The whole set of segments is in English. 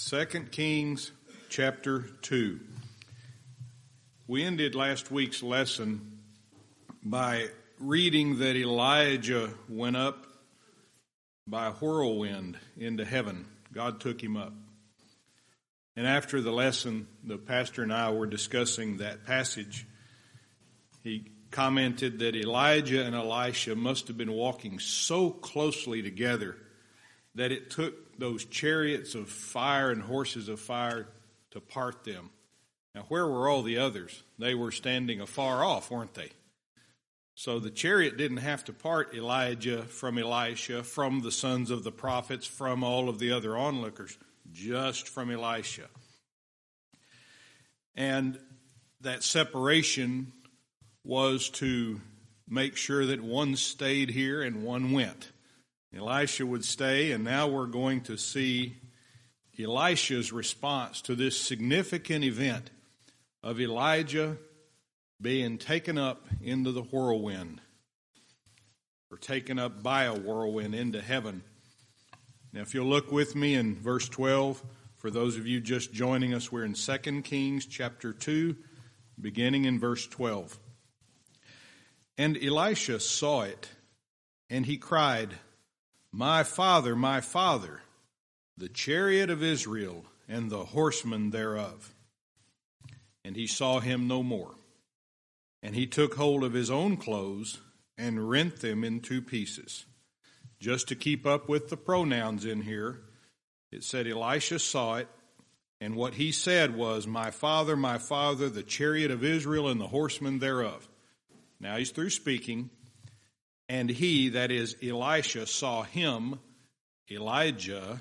Second Kings chapter 2. We ended last week's lesson by reading that Elijah went up by whirlwind into heaven. God took him up. And after the lesson, the pastor and I were discussing that passage. He commented that Elijah and Elisha must have been walking so closely together that it took those chariots of fire and horses of fire to part them. Now, where were all the others? They were standing afar off, weren't they? So the chariot didn't have to part Elijah from Elisha, from the sons of the prophets, from all of the other onlookers, just from Elisha. And that separation was to make sure that one stayed here and one went. Elisha would stay, and now we're going to see Elisha's response to this significant event of Elijah being taken up into the whirlwind, or taken up by a whirlwind into heaven. Now, if you'll look with me in verse 12, for those of you just joining us, we're in 2 Kings chapter 2, beginning in verse 12. And Elisha saw it, and he cried, My father, my father, the chariot of Israel and the horsemen thereof. And he saw him no more. And he took hold of his own clothes and rent them in two pieces. Just to keep up with the pronouns in here, it said Elisha saw it, and what he said was, My father, my father, the chariot of Israel and the horsemen thereof. Now he's through speaking. And he, that is Elisha, saw him, Elijah,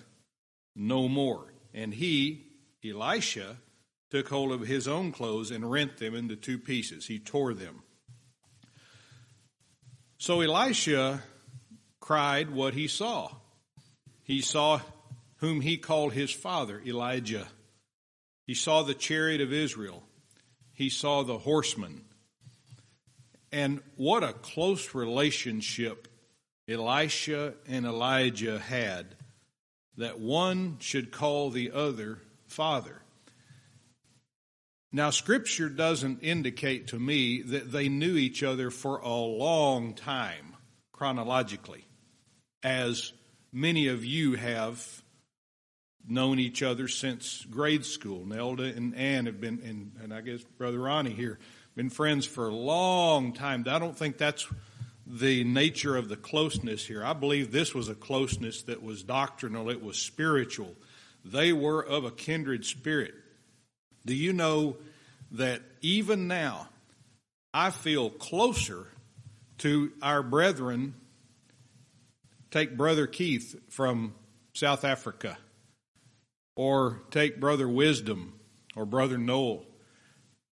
no more. And he, Elisha, took hold of his own clothes and rent them into two pieces. He tore them. So Elisha cried what he saw. He saw whom he called his father, Elijah. He saw the chariot of Israel. He saw the horsemen. And what a close relationship Elisha and Elijah had that one should call the other father. Now, Scripture doesn't indicate to me that they knew each other for a long time, chronologically, as many of you have known each other since grade school. Nelda and Ann have been, and, and I guess Brother Ronnie here, been friends for a long time. I don't think that's the nature of the closeness here. I believe this was a closeness that was doctrinal, it was spiritual. They were of a kindred spirit. Do you know that even now, I feel closer to our brethren? Take Brother Keith from South Africa, or take Brother Wisdom or Brother Noel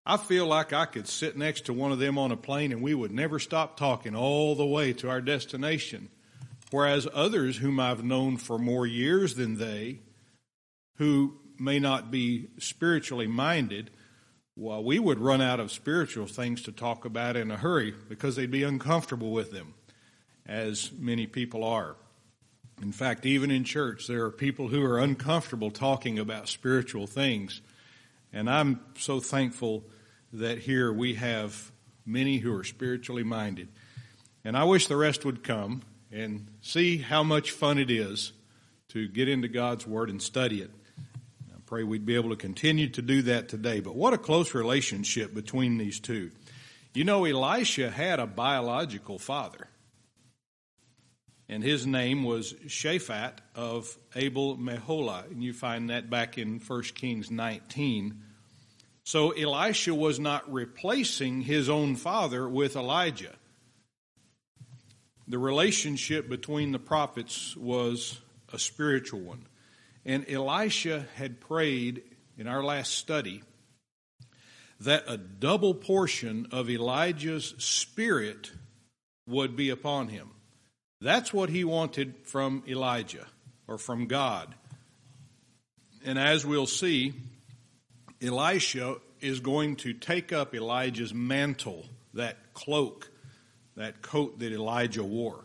I feel like I could sit next to one of them on a plane and we would never stop talking all the way to our destination. Whereas others whom I've known for more years than they, who may not be spiritually minded, well, we would run out of spiritual things to talk about in a hurry because they'd be uncomfortable with them, as many people are. In fact, even in church, there are people who are uncomfortable talking about spiritual things. And I'm so thankful that here we have many who are spiritually minded. And I wish the rest would come and see how much fun it is to get into God's Word and study it. I pray we'd be able to continue to do that today. But what a close relationship between these two. You know, Elisha had a biological father, and his name was Shaphat of Abel Meholah. And you find that back in 1 Kings 19 so Elisha was not replacing his own father with Elijah. The relationship between the prophets was a spiritual one. And Elisha had prayed in our last study that a double portion of Elijah's spirit would be upon him. That's what he wanted from Elijah or from God. And as we'll see, Elisha is going to take up Elijah's mantle, that cloak, that coat that Elijah wore.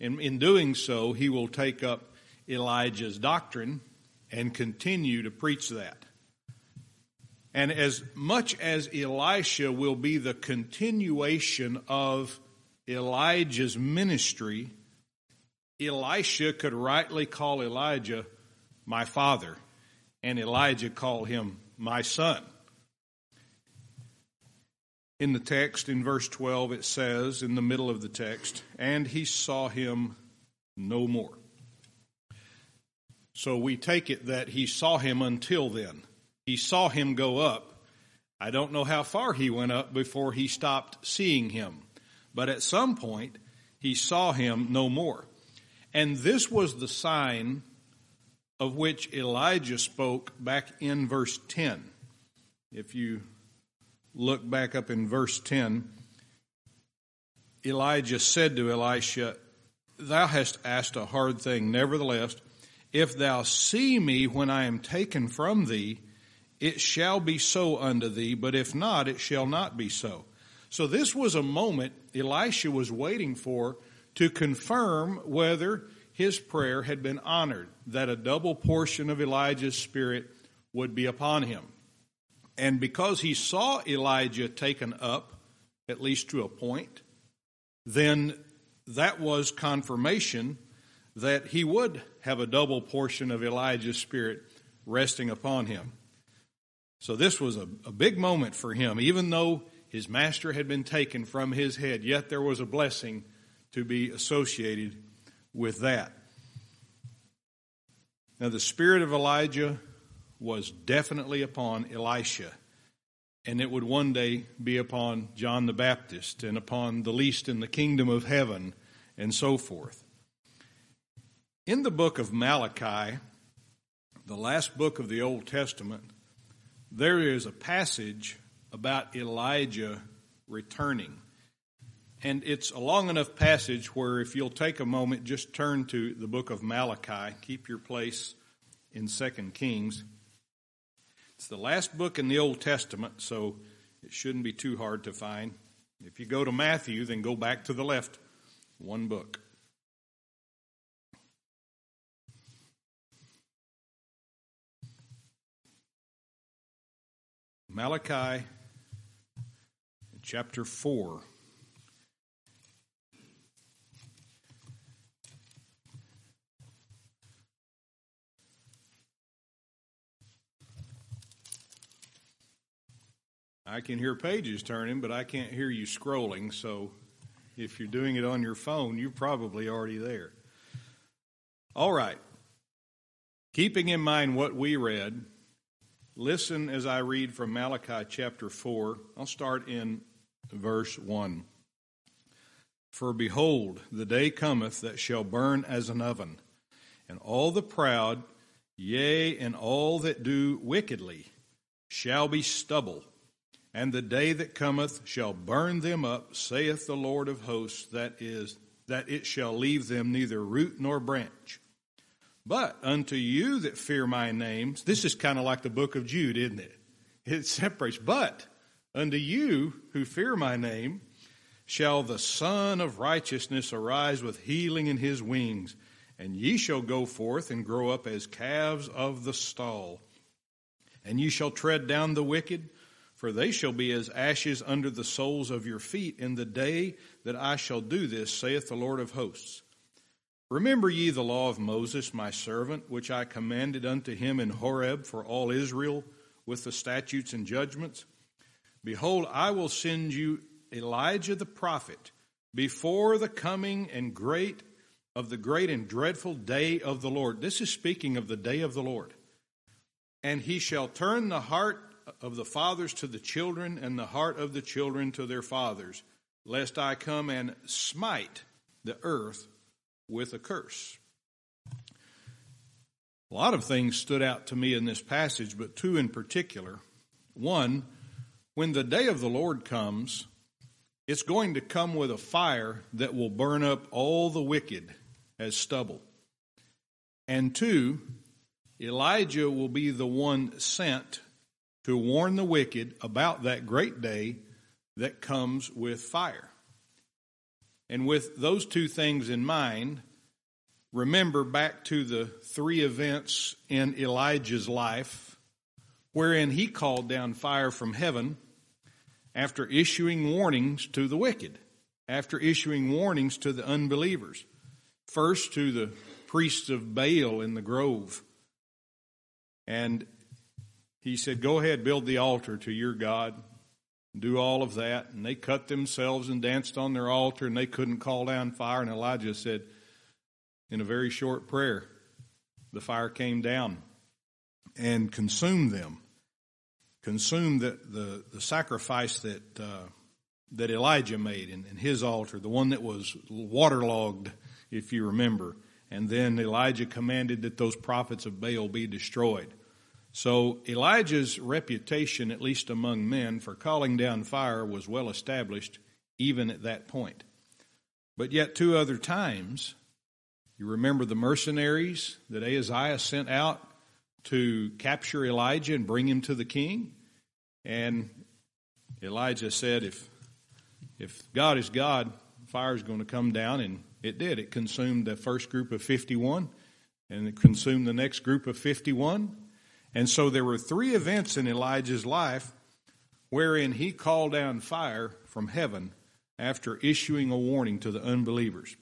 And in doing so, he will take up Elijah's doctrine and continue to preach that. And as much as Elisha will be the continuation of Elijah's ministry, Elisha could rightly call Elijah my father, and Elijah called him my son. In the text, in verse 12, it says, in the middle of the text, and he saw him no more. So we take it that he saw him until then. He saw him go up. I don't know how far he went up before he stopped seeing him. But at some point, he saw him no more. And this was the sign of which Elijah spoke back in verse 10. If you look back up in verse 10, Elijah said to Elisha, Thou hast asked a hard thing. Nevertheless, if thou see me when I am taken from thee, it shall be so unto thee, but if not, it shall not be so. So this was a moment Elisha was waiting for to confirm whether his prayer had been honored, that a double portion of Elijah's spirit would be upon him. And because he saw Elijah taken up, at least to a point, then that was confirmation that he would have a double portion of Elijah's spirit resting upon him. So this was a, a, big moment for him. Even though his master had been taken from his head, yet there was a blessing to be associated with that. Now, the spirit of Elijah was definitely upon Elisha, and it would one day be upon John the Baptist and upon the least in the kingdom of heaven and so forth. In the book of Malachi, the last book of the Old Testament, there is a passage about Elijah returning. And it's a long enough passage where if you'll take a moment, just turn to the book of Malachi. Keep your place in Second Kings. It's the last book in the Old Testament, so it shouldn't be too hard to find. If you go to Matthew, then go back to the left one book. Malachi chapter 4. I can hear pages turning, but I can't hear you scrolling. So if you're doing it on your phone, you're probably already there. All right. Keeping in mind what we read, listen as I read from Malachi chapter 4. I'll start in verse 1. For behold, the day cometh that shall burn as an oven, and all the proud, yea, and all that do wickedly, shall be stubble and the day that cometh shall burn them up, saith the Lord of hosts, that is, that it shall leave them neither root nor branch. But unto you that fear my name, this is kind of like the book of Jude, isn't it? It separates. But unto you who fear my name, shall the Sun of Righteousness arise with healing in his wings, and ye shall go forth and grow up as calves of the stall. And ye shall tread down the wicked, for they shall be as ashes under the soles of your feet in the day that I shall do this, saith the Lord of hosts. Remember ye the law of Moses, my servant, which I commanded unto him in Horeb for all Israel, with the statutes and judgments? Behold, I will send you Elijah the prophet before the coming and great of the great and dreadful day of the Lord. This is speaking of the day of the Lord. And he shall turn the heart of the fathers to the children, and the heart of the children to their fathers, lest I come and smite the earth with a curse. A lot of things stood out to me in this passage, but two in particular. One, when the day of the Lord comes, it's going to come with a fire that will burn up all the wicked as stubble. And two, Elijah will be the one sent to warn the wicked about that great day that comes with fire. And with those two things in mind, remember back to the three events in Elijah's life wherein he called down fire from heaven after issuing warnings to the wicked, after issuing warnings to the unbelievers. First to the priests of Baal in the grove. And he said, Go ahead, build the altar to your God. Do all of that. And they cut themselves and danced on their altar, and they couldn't call down fire. And Elijah said, in a very short prayer, the fire came down and consumed them, consumed the, the, the sacrifice that, uh, that Elijah made in, in his altar, the one that was waterlogged, if you remember. And then Elijah commanded that those prophets of Baal be destroyed. So Elijah's reputation, at least among men, for calling down fire was well established even at that point. But yet, two other times, you remember the mercenaries that Ahaziah sent out to capture Elijah and bring him to the king? And Elijah said, if, if God is God, fire is going to come down, and it did. It consumed the first group of 51, and it consumed the next group of 51 and so there were three events in Elijah's life wherein he called down fire from heaven after issuing a warning to the unbelievers.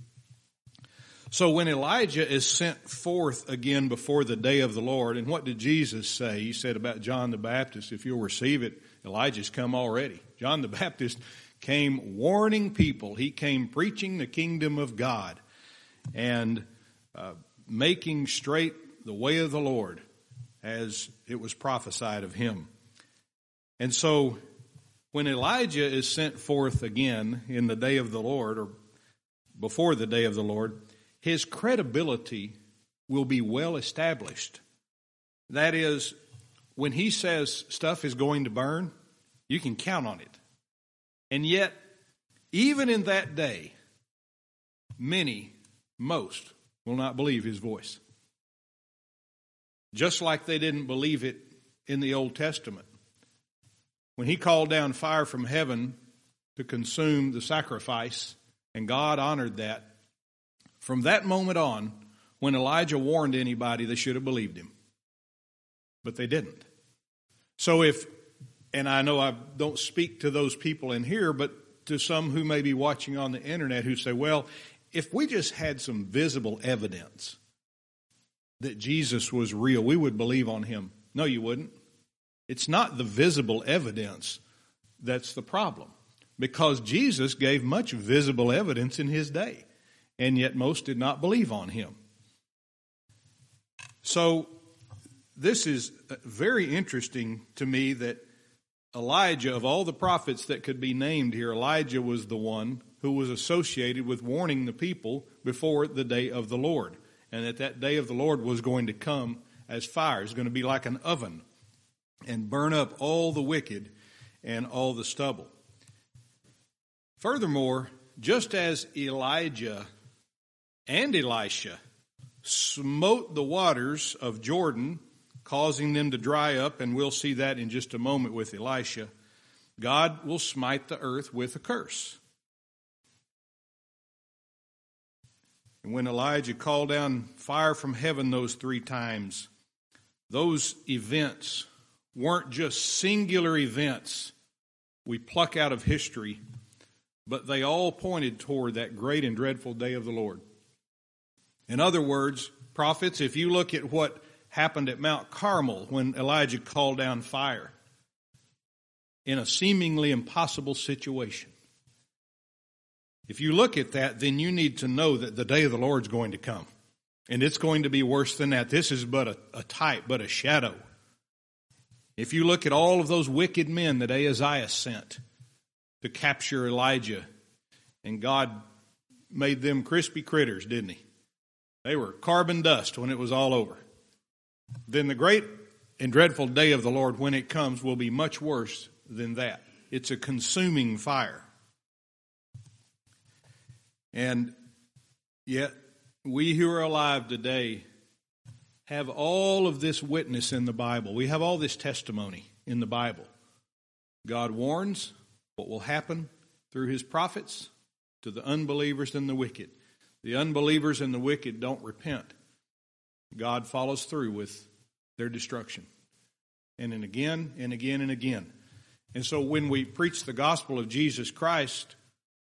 So when Elijah is sent forth again before the day of the Lord, and what did Jesus say? He said about John the Baptist, if you'll receive it, Elijah's come already. John the Baptist came warning people. He came preaching the kingdom of God and uh, making straight the way of the Lord as it was prophesied of him. And so when Elijah is sent forth again in the day of the Lord, or before the day of the Lord, his credibility will be well established. That is, when he says stuff is going to burn, you can count on it. And yet, even in that day, many, most, will not believe his voice just like they didn't believe it in the Old Testament. When he called down fire from heaven to consume the sacrifice, and God honored that, from that moment on, when Elijah warned anybody, they should have believed him. But they didn't. So if, and I know I don't speak to those people in here, but to some who may be watching on the internet who say, well, if we just had some visible evidence that Jesus was real, we would believe on him. No, you wouldn't. It's not the visible evidence that's the problem because Jesus gave much visible evidence in his day, and yet most did not believe on him. So, this is uh, very interesting to me that Elijah, of all the prophets that could be named here, Elijah was the one who was associated with warning the people before the day of the Lord and that that day of the Lord was going to come as fire. It's going to be like an oven and burn up all the wicked and all the stubble. Furthermore, just as Elijah and Elisha smote the waters of Jordan, causing them to dry up, and we'll see that in just a moment with Elisha, God will smite the earth with a curse. And when Elijah called down fire from heaven those three times, those events weren't just singular events we pluck out of history, but they all pointed toward that great and dreadful day of the Lord. In other words, prophets, if you look at what happened at Mount Carmel when Elijah called down fire in a seemingly impossible situation, if you look at that, then you need to know that the day of the Lord is going to come. And it's going to be worse than that. This is but a, a type, but a shadow. If you look at all of those wicked men that Ahaziah sent to capture Elijah, and God made them crispy critters, didn't he? They were carbon dust when it was all over. Then the great and dreadful day of the Lord, when it comes, will be much worse than that. It's a consuming fire. And yet, we who are alive today have all of this witness in the Bible. We have all this testimony in the Bible. God warns what will happen through his prophets to the unbelievers and the wicked. the unbelievers and the wicked don't repent, God follows through with their destruction. And then again and again and again. And so when we preach the gospel of Jesus Christ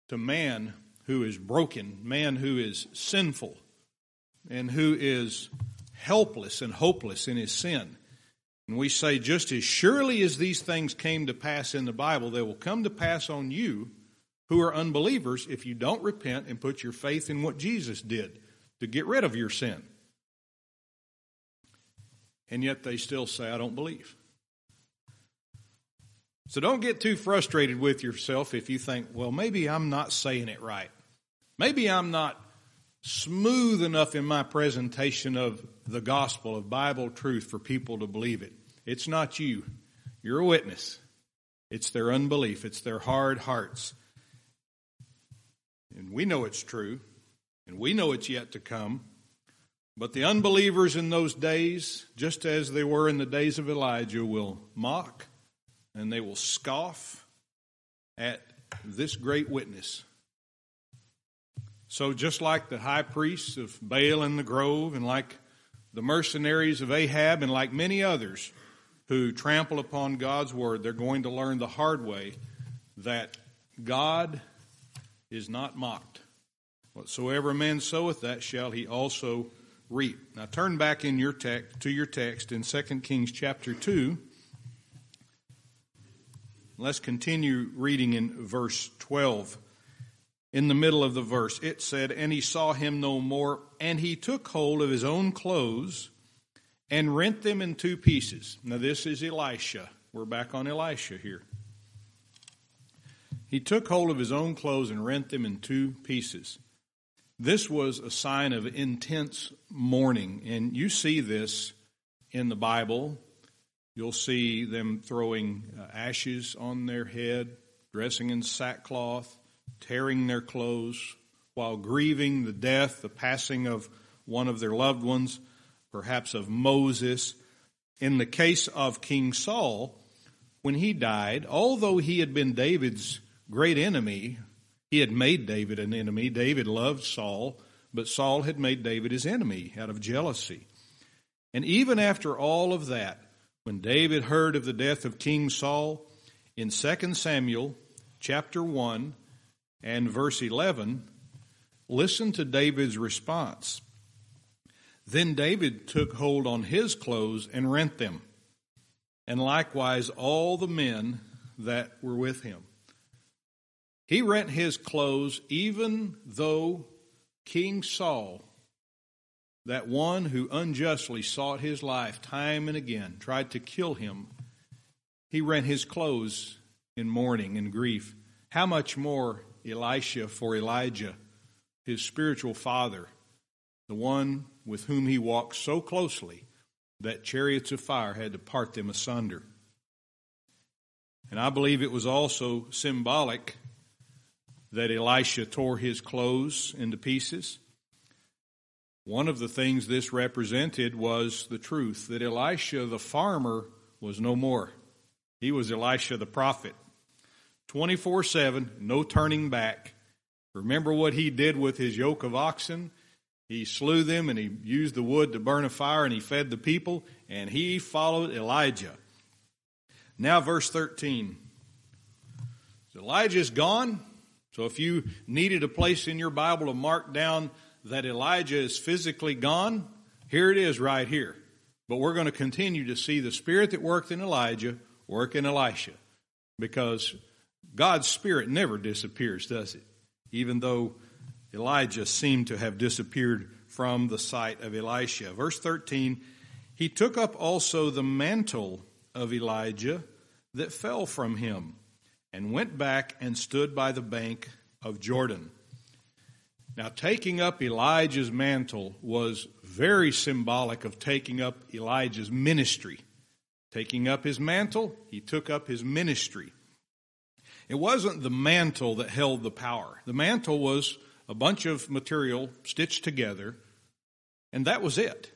to man who is broken, man who is sinful, and who is helpless and hopeless in his sin, and we say, just as surely as these things came to pass in the Bible, they will come to pass on you who are unbelievers if you don't repent and put your faith in what Jesus did to get rid of your sin. And yet they still say, I don't believe. So don't get too frustrated with yourself if you think, well, maybe I'm not saying it right. Maybe I'm not smooth enough in my presentation of the gospel of Bible truth for people to believe it. It's not you. You're a witness. It's their unbelief. It's their hard hearts. And we know it's true, and we know it's yet to come. But the unbelievers in those days, just as they were in the days of Elijah, will mock and they will scoff at this great witness. So, just like the high priests of Baal in the grove, and like the mercenaries of Ahab, and like many others who trample upon God's word, they're going to learn the hard way that God is not mocked. Whatsoever a man soweth, that shall he also reap. Now turn back in your text to your text in 2 Kings chapter 2. Let's continue reading in verse 12 in the middle of the verse, it said, And he saw him no more, and he took hold of his own clothes and rent them in two pieces. Now, this is Elisha. We're back on Elisha here. He took hold of his own clothes and rent them in two pieces. This was a sign of intense mourning, and you see this in the Bible. You'll see them throwing uh, ashes on their head, dressing in sackcloth tearing their clothes, while grieving the death, the passing of one of their loved ones, perhaps of Moses. In the case of King Saul, when he died, although he had been David's great enemy, he had made David an enemy. David loved Saul, but Saul had made David his enemy out of jealousy. And even after all of that, when David heard of the death of King Saul, in 2 Samuel chapter 1, and verse 11, listen to David's response. Then David took hold on his clothes and rent them, and likewise all the men that were with him. He rent his clothes even though King Saul, that one who unjustly sought his life time and again, tried to kill him, he rent his clothes in mourning and grief. How much more Elisha for Elijah, his spiritual father, the one with whom he walked so closely that chariots of fire had to part them asunder. And I believe it was also symbolic that Elisha tore his clothes into pieces. One of the things this represented was the truth that Elisha the farmer was no more. He was Elisha the prophet. 24 7, no turning back. Remember what he did with his yoke of oxen? He slew them and he used the wood to burn a fire and he fed the people and he followed Elijah. Now, verse 13. Elijah's gone. So if you needed a place in your Bible to mark down that Elijah is physically gone, here it is right here. But we're going to continue to see the spirit that worked in Elijah work in Elisha because God's Spirit never disappears, does it? Even though Elijah seemed to have disappeared from the sight of Elisha. Verse 13, he took up also the mantle of Elijah that fell from him and went back and stood by the bank of Jordan. Now, taking up Elijah's mantle was very symbolic of taking up Elijah's ministry. Taking up his mantle, he took up his ministry. It wasn't the mantle that held the power. The mantle was a bunch of material stitched together, and that was it.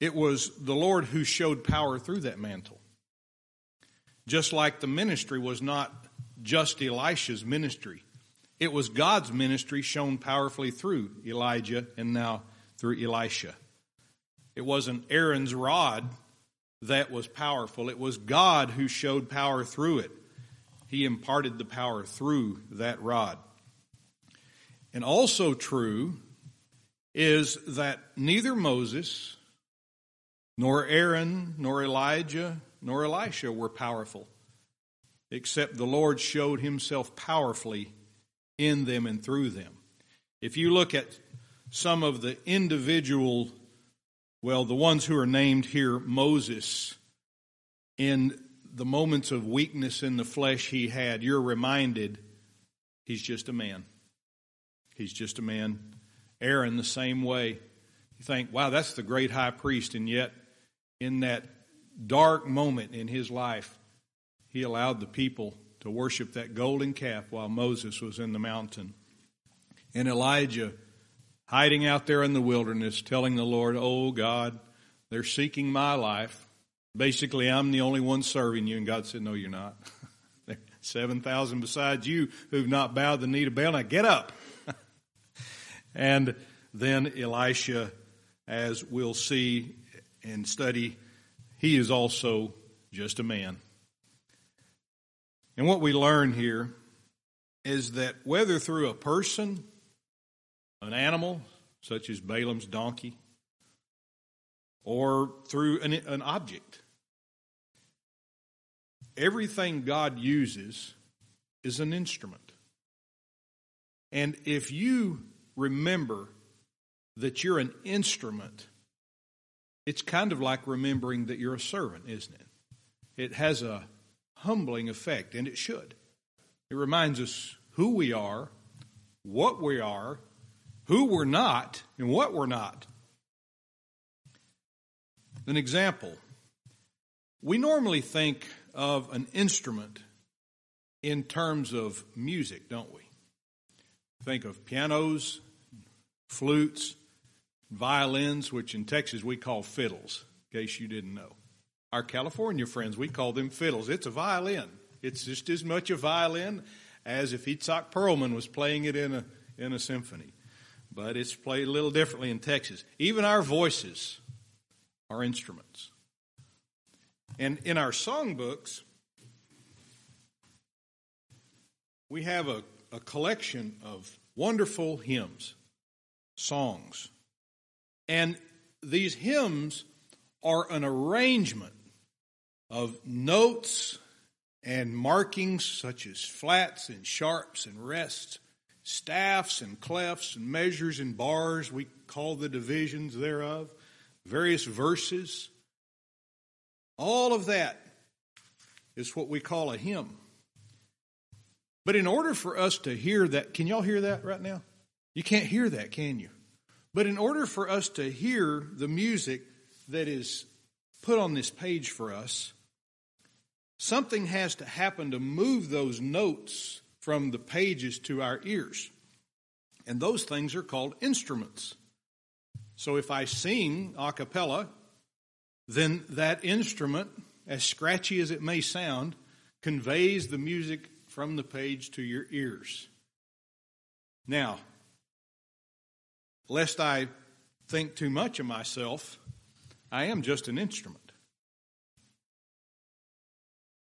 It was the Lord who showed power through that mantle. Just like the ministry was not just Elisha's ministry, It was God's ministry shown powerfully through Elijah and now through Elisha. It wasn't Aaron's rod that was powerful. It was God who showed power through it. He imparted the power through that rod. And also true is that neither Moses, nor Aaron, nor Elijah, nor Elisha were powerful, except the Lord showed himself powerfully in them and through them. If you look at some of the individual, well, the ones who are named here, Moses, in the moments of weakness in the flesh he had, you're reminded he's just a man. He's just a man. Aaron, the same way. You think, wow, that's the great high priest, and yet in that dark moment in his life, he allowed the people to worship that golden calf while Moses was in the mountain. And Elijah hiding out there in the wilderness, telling the Lord, Oh God, they're seeking my life. Basically, I'm the only one serving you. And God said, No, you're not. 7,000 besides you who've not bowed the knee to Baal. Now get up. and then Elisha, as we'll see and study, he is also just a man. And what we learn here is that whether through a person, an animal, such as Balaam's donkey, or through an, an object, everything God uses is an instrument. And if you remember that you're an instrument, it's kind of like remembering that you're a servant, isn't it? It has a humbling effect, and it should. It reminds us who we are, what we are, who we're not, and what we're not. An example we normally think of an instrument in terms of music, don't we? Think of pianos, flutes, violins, which in Texas we call fiddles, in case you didn't know. Our California friends, we call them fiddles. It's a violin. It's just as much a violin as if Itzhak Perlman was playing it in a, in a symphony. But it's played a little differently in Texas. Even our voices are instruments. And in our songbooks, we have a, a collection of wonderful hymns, songs. And these hymns are an arrangement of notes and markings such as flats and sharps and rests, staffs and clefs and measures and bars, we call the divisions thereof, various verses. All of that is what we call a hymn. But in order for us to hear that, can y'all hear that right now? You can't hear that, can you? But in order for us to hear the music that is put on this page for us, something has to happen to move those notes from the pages to our ears. And those things are called instruments. So if I sing a cappella, then that instrument, as scratchy as it may sound, conveys the music from the page to your ears. Now, lest I think too much of myself, I am just an instrument.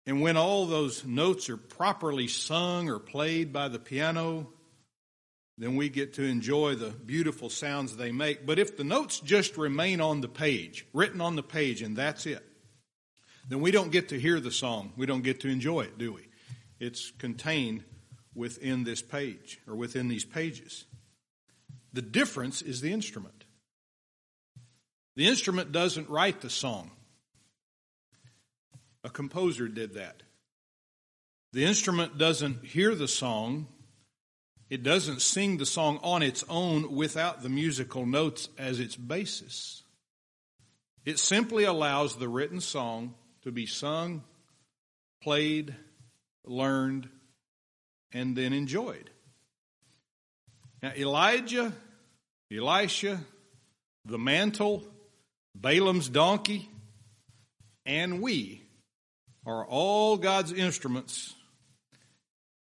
And when all those notes are properly sung or played by the piano, then we get to enjoy the beautiful sounds they make. But if the notes just remain on the page, written on the page, and that's it, then we don't get to hear the song. We don't get to enjoy it, do we? It's contained within this page or within these pages. The difference is the instrument. The instrument doesn't write the song. A composer did that. The instrument doesn't hear the song. It doesn't sing the song on its own without the musical notes as its basis. It simply allows the written song to be sung, played, learned, and then enjoyed. Now, Elijah, Elisha, the mantle, Balaam's donkey, and we are all God's instruments.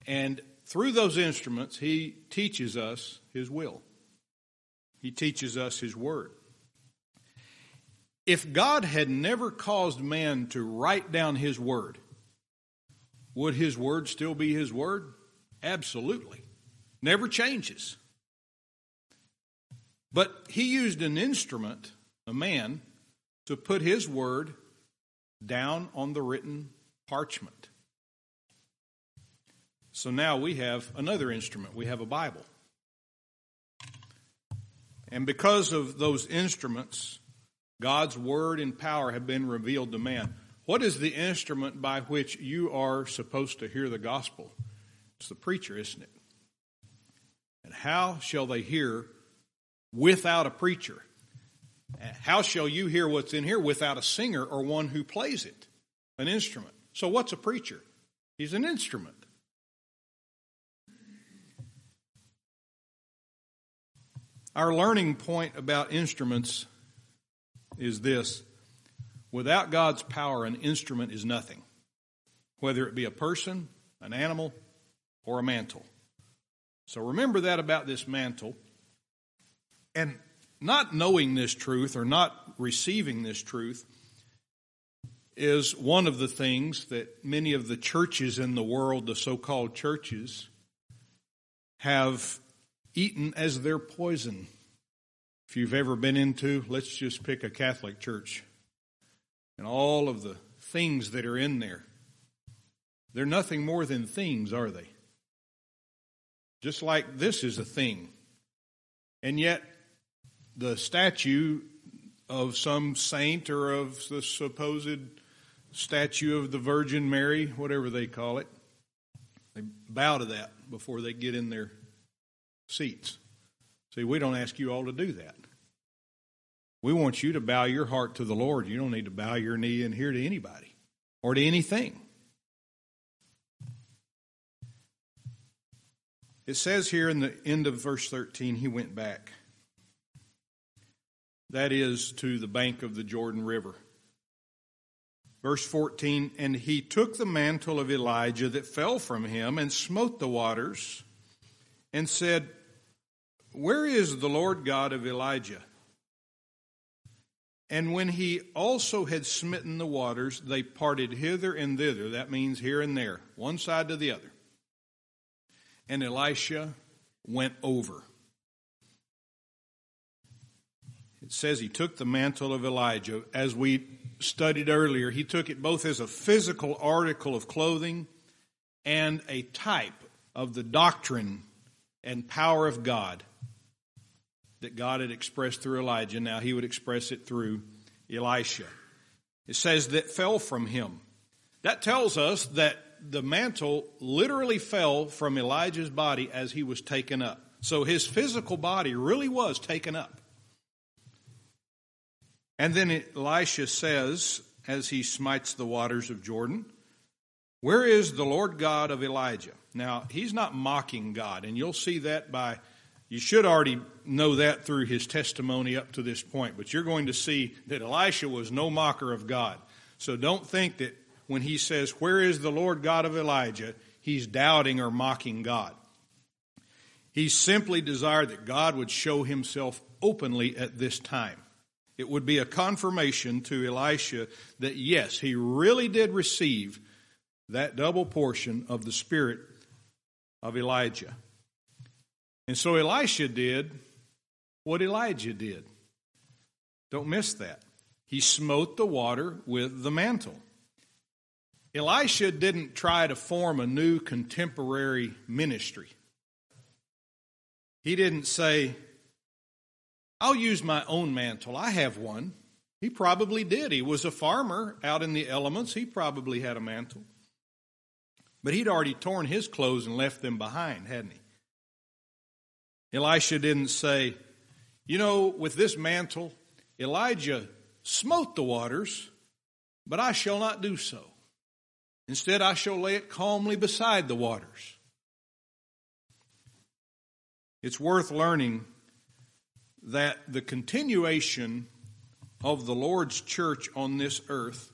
And through those instruments, he teaches us his will. He teaches us his word. If God had never caused man to write down his word, would his word still be his word? Absolutely. Never changes. But he used an instrument, a man, to put his word down on the written parchment. So now we have another instrument. We have a Bible. And because of those instruments, God's word and power have been revealed to man. What is the instrument by which you are supposed to hear the gospel? It's the preacher, isn't it? And how shall they hear without a preacher? How shall you hear what's in here without a singer or one who plays it, an instrument? So, what's a preacher? He's an instrument. Our learning point about instruments is this without God's power, an instrument is nothing, whether it be a person, an animal, or a mantle. So remember that about this mantle. And not knowing this truth or not receiving this truth is one of the things that many of the churches in the world, the so called churches, have eaten as their poison. If you've ever been into, let's just pick a Catholic church and all of the things that are in there, they're nothing more than things, are they? Just like this is a thing. And yet, the statue of some saint or of the supposed statue of the Virgin Mary, whatever they call it, they bow to that before they get in their seats. See, we don't ask you all to do that. We want you to bow your heart to the Lord. You don't need to bow your knee in here to anybody or to anything. It says here in the end of verse 13, he went back. That is to the bank of the Jordan River. Verse 14, and he took the mantle of Elijah that fell from him and smote the waters and said, Where is the Lord God of Elijah? And when he also had smitten the waters, they parted hither and thither. That means here and there, one side to the other. And Elisha went over. It says he took the mantle of Elijah. As we studied earlier, he took it both as a physical article of clothing and a type of the doctrine and power of God that God had expressed through Elijah. Now he would express it through Elisha. It says that fell from him. That tells us that the mantle literally fell from Elijah's body as he was taken up. So his physical body really was taken up. And then Elisha says, as he smites the waters of Jordan, Where is the Lord God of Elijah? Now, he's not mocking God, and you'll see that by you should already know that through his testimony up to this point, but you're going to see that Elisha was no mocker of God. So don't think that when he says, Where is the Lord God of Elijah? he's doubting or mocking God. He simply desired that God would show himself openly at this time. It would be a confirmation to Elisha that yes, he really did receive that double portion of the Spirit of Elijah. And so Elisha did what Elijah did. Don't miss that. He smote the water with the mantle. Elisha didn't try to form a new contemporary ministry. He didn't say, I'll use my own mantle. I have one. He probably did. He was a farmer out in the elements. He probably had a mantle. But he'd already torn his clothes and left them behind, hadn't he? Elisha didn't say, you know, with this mantle, Elijah smote the waters, but I shall not do so. Instead, I shall lay it calmly beside the waters. It's worth learning that the continuation of the Lord's church on this earth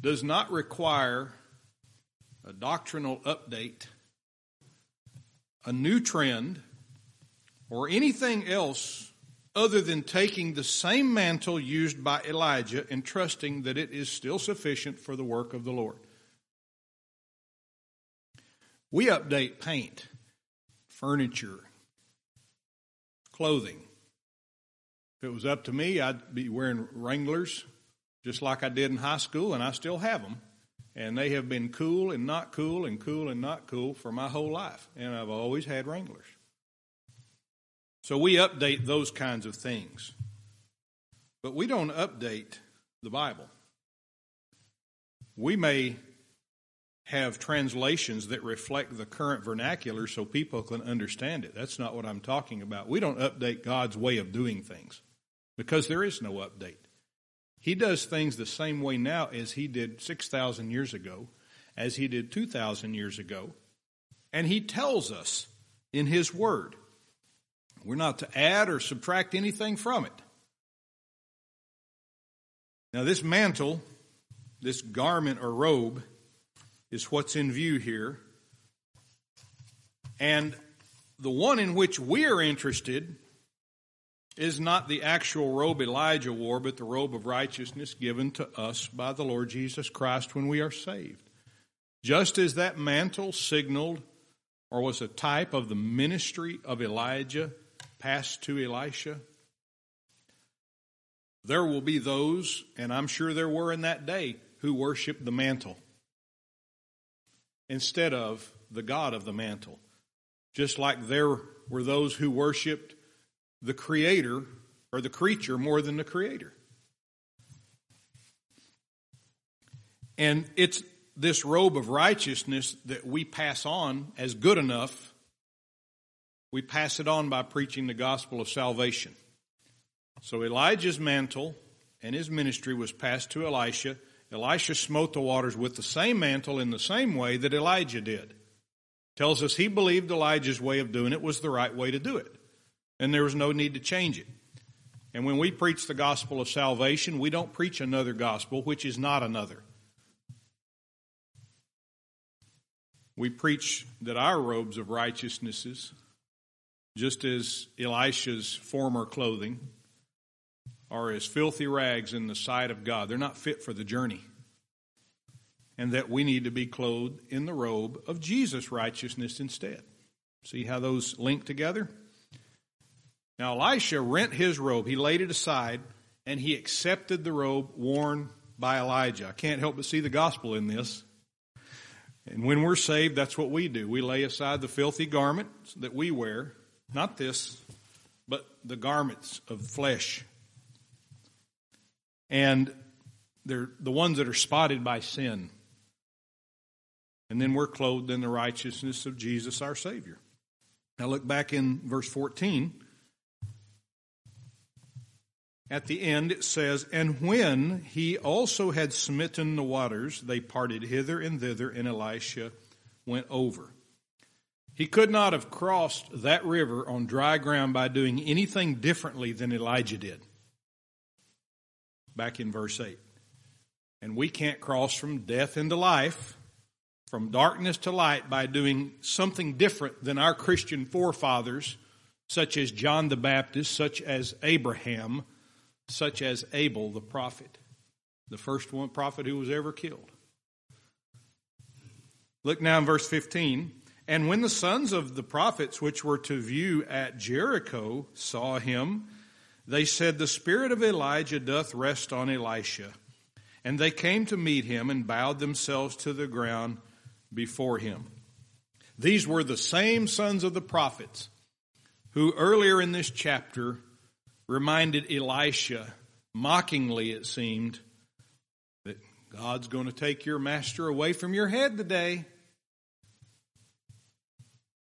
does not require a doctrinal update a new trend or anything else other than taking the same mantle used by Elijah and trusting that it is still sufficient for the work of the Lord. We update paint, furniture, clothing. It was up to me, I'd be wearing Wranglers just like I did in high school, and I still have them. And they have been cool and not cool and cool and not cool for my whole life. And I've always had Wranglers. So we update those kinds of things. But we don't update the Bible. We may have translations that reflect the current vernacular so people can understand it. That's not what I'm talking about. We don't update God's way of doing things because there is no update. He does things the same way now as he did 6,000 years ago, as he did 2,000 years ago. And he tells us in his word. We're not to add or subtract anything from it. Now, this mantle, this garment or robe, is what's in view here. And the one in which we're interested is not the actual robe Elijah wore, but the robe of righteousness given to us by the Lord Jesus Christ when we are saved. Just as that mantle signaled or was a type of the ministry of Elijah passed to Elisha, there will be those, and I'm sure there were in that day, who worship the mantle instead of the God of the mantle. Just like there were those who worshiped the creator or the creature more than the creator. And it's this robe of righteousness that we pass on as good enough. We pass it on by preaching the gospel of salvation. So Elijah's mantle and his ministry was passed to Elisha. Elisha smote the waters with the same mantle in the same way that Elijah did. Tells us he believed Elijah's way of doing it was the right way to do it. And there was no need to change it. And when we preach the gospel of salvation, we don't preach another gospel, which is not another. We preach that our robes of righteousnesses, just as Elisha's former clothing, are as filthy rags in the sight of God. They're not fit for the journey. And that we need to be clothed in the robe of Jesus' righteousness instead. See how those link together? Now, Elisha rent his robe. He laid it aside and he accepted the robe worn by Elijah. I can't help but see the gospel in this. And when we're saved, that's what we do. We lay aside the filthy garments that we wear, not this, but the garments of flesh and they're the ones that are spotted by sin. And then we're clothed in the righteousness of Jesus our Savior. Now look back in verse 14. At the end it says, And when he also had smitten the waters, they parted hither and thither, and Elisha went over. He could not have crossed that river on dry ground by doing anything differently than Elijah did back in verse 8. And we can't cross from death into life, from darkness to light, by doing something different than our Christian forefathers, such as John the Baptist, such as Abraham, such as Abel the prophet, the first one prophet who was ever killed. Look now in verse 15. And when the sons of the prophets which were to view at Jericho saw him, they said, The spirit of Elijah doth rest on Elisha. And they came to meet him and bowed themselves to the ground before him. These were the same sons of the prophets who earlier in this chapter reminded Elisha, mockingly it seemed, that God's going to take your master away from your head today.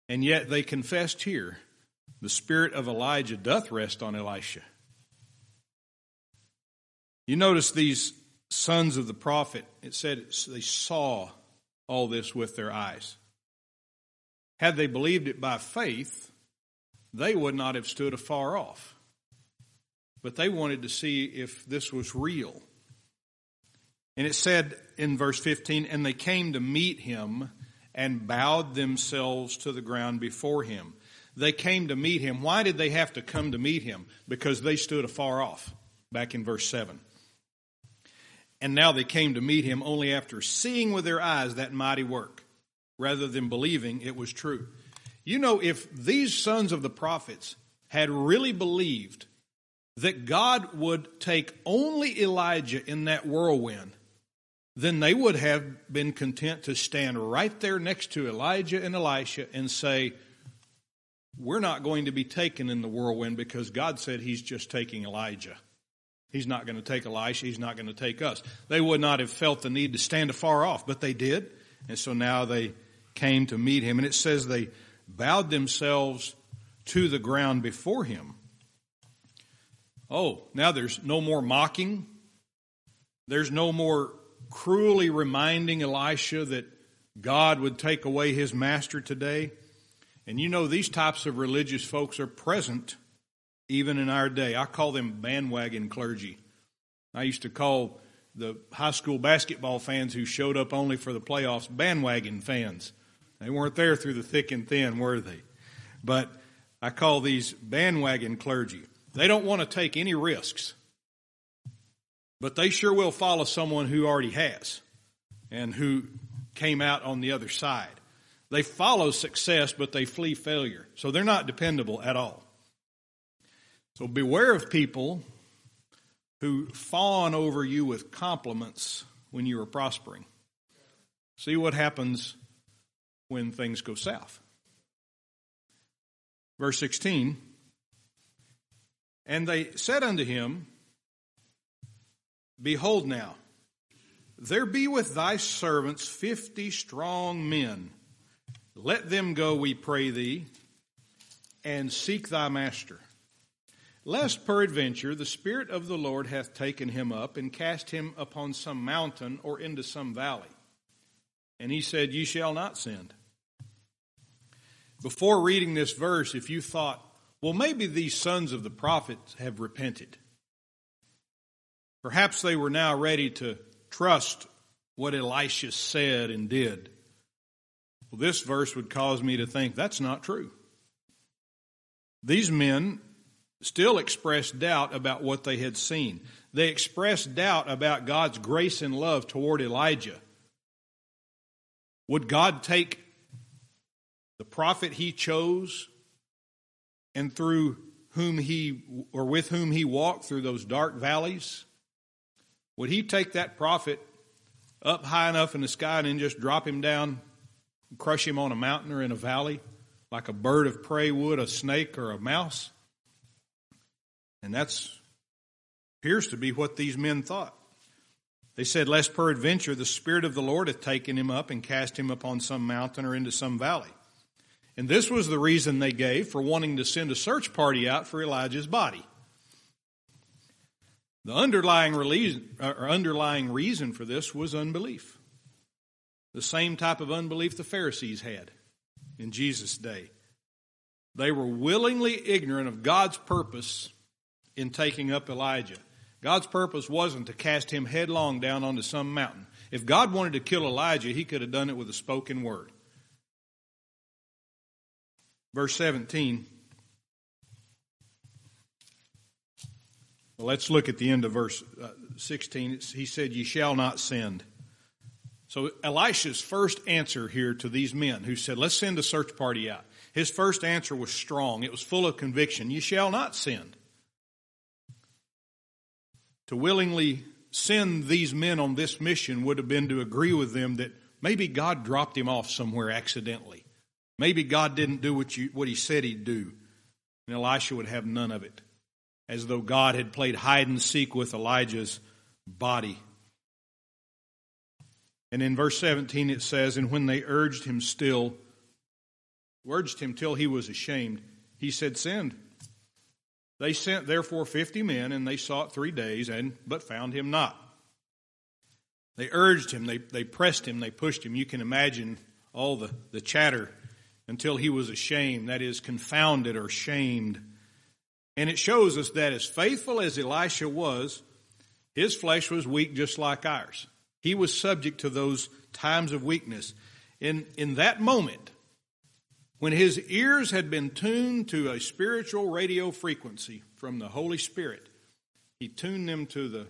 And yet they confessed here the spirit of Elijah doth rest on Elisha. You notice these sons of the prophet, it said they saw all this with their eyes. Had they believed it by faith, they would not have stood afar off. But they wanted to see if this was real. And it said in verse 15, and they came to meet him and bowed themselves to the ground before him. They came to meet him. Why did they have to come to meet him? Because they stood afar off, back in verse 7. And now they came to meet him only after seeing with their eyes that mighty work, rather than believing it was true. You know, if these sons of the prophets had really believed that God would take only Elijah in that whirlwind, then they would have been content to stand right there next to Elijah and Elisha and say, We're not going to be taken in the whirlwind because God said He's just taking Elijah. He's not going to take Elisha. He's not going to take us. They would not have felt the need to stand afar off, but they did. And so now they came to meet him. And it says they bowed themselves to the ground before him. Oh, now there's no more mocking. There's no more cruelly reminding Elisha that God would take away his master today. And you know, these types of religious folks are present even in our day. I call them bandwagon clergy. I used to call the high school basketball fans who showed up only for the playoffs bandwagon fans. They weren't there through the thick and thin, were they? But I call these bandwagon clergy. They don't want to take any risks, but they sure will follow someone who already has and who came out on the other side. They follow success, but they flee failure. So they're not dependable at all. So beware of people who fawn over you with compliments when you are prospering. See what happens when things go south. Verse 16 And they said unto him, Behold now, there be with thy servants fifty strong men. Let them go, we pray thee, and seek thy master lest peradventure the Spirit of the Lord hath taken him up and cast him upon some mountain or into some valley. And he said, Ye shall not send. Before reading this verse, if you thought, well, maybe these sons of the prophets have repented. Perhaps they were now ready to trust what Elisha said and did. Well, this verse would cause me to think that's not true. These men still expressed doubt about what they had seen. They expressed doubt about God's grace and love toward Elijah. Would God take the prophet he chose and through whom he or with whom he walked through those dark valleys? Would he take that prophet up high enough in the sky and then just drop him down, crush him on a mountain or in a valley like a bird of prey would a snake or a mouse? And that's appears to be what these men thought. They said, Lest peradventure the Spirit of the Lord hath taken him up and cast him upon some mountain or into some valley. And this was the reason they gave for wanting to send a search party out for Elijah's body. The underlying, reason, uh, or underlying reason for this was unbelief. The same type of unbelief the Pharisees had in Jesus' day. They were willingly ignorant of God's purpose in taking up Elijah. God's purpose wasn't to cast him headlong down onto some mountain. If God wanted to kill Elijah, he could have done it with a spoken word. Verse 17. Well, let's look at the end of verse uh, 16. he said, Ye shall not send. So Elisha's first answer here to these men who said, Let's send a search party out. His first answer was strong. It was full of conviction. You shall not send to willingly send these men on this mission would have been to agree with them that maybe God dropped him off somewhere accidentally. Maybe God didn't do what, you, what he said he'd do. And Elisha would have none of it, as though God had played hide and seek with Elijah's body. And in verse 17 it says, And when they urged him still, urged him till he was ashamed, he said, Send. They sent therefore fifty men, and they sought three days, and but found him not. They urged him, they, they pressed him, they pushed him. You can imagine all the, the chatter until he was ashamed, that is, confounded or shamed. And it shows us that as faithful as Elisha was, his flesh was weak just like ours. He was subject to those times of weakness. In, in that moment, when his ears had been tuned to a spiritual radio frequency from the Holy Spirit, he tuned them to the,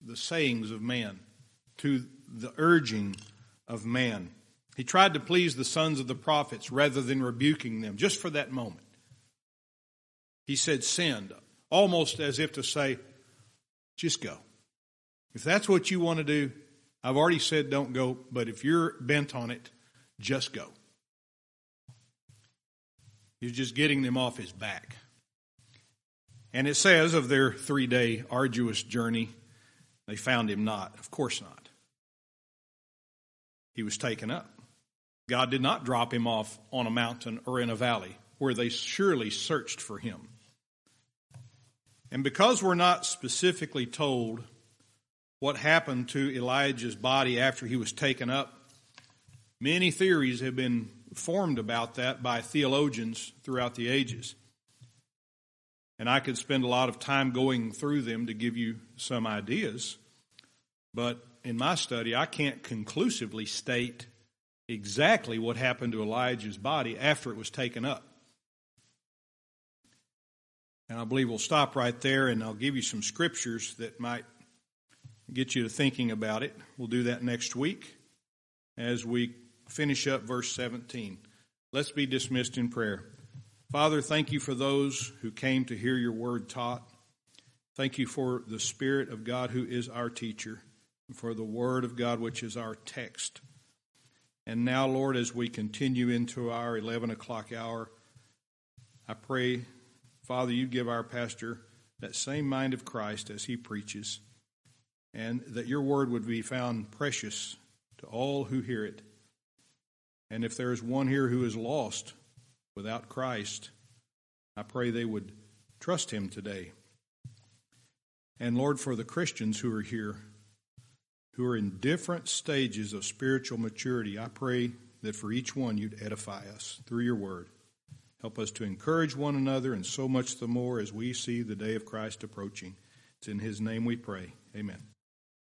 the sayings of man, to the urging of man. He tried to please the sons of the prophets rather than rebuking them, just for that moment. He said, Send, almost as if to say, Just go. If that's what you want to do, I've already said don't go, but if you're bent on it, just go. He's just getting them off his back. And it says of their three day arduous journey, they found him not. Of course not. He was taken up. God did not drop him off on a mountain or in a valley where they surely searched for him. And because we're not specifically told what happened to Elijah's body after he was taken up, many theories have been formed about that by theologians throughout the ages. And I could spend a lot of time going through them to give you some ideas. But in my study, I can't conclusively state exactly what happened to Elijah's body after it was taken up. And I believe we'll stop right there and I'll give you some scriptures that might get you to thinking about it. We'll do that next week as we finish up verse 17. Let's be dismissed in prayer. Father, thank you for those who came to hear your word taught. Thank you for the Spirit of God who is our teacher, and for the Word of God which is our text. And now, Lord, as we continue into our 11 o'clock hour, I pray Father, you give our pastor that same mind of Christ as he preaches, and that your word would be found precious to all who hear it. And if there is one here who is lost without Christ, I pray they would trust him today. And Lord, for the Christians who are here, who are in different stages of spiritual maturity, I pray that for each one you'd edify us through your word. Help us to encourage one another, and so much the more as we see the day of Christ approaching. It's in His name we pray. Amen.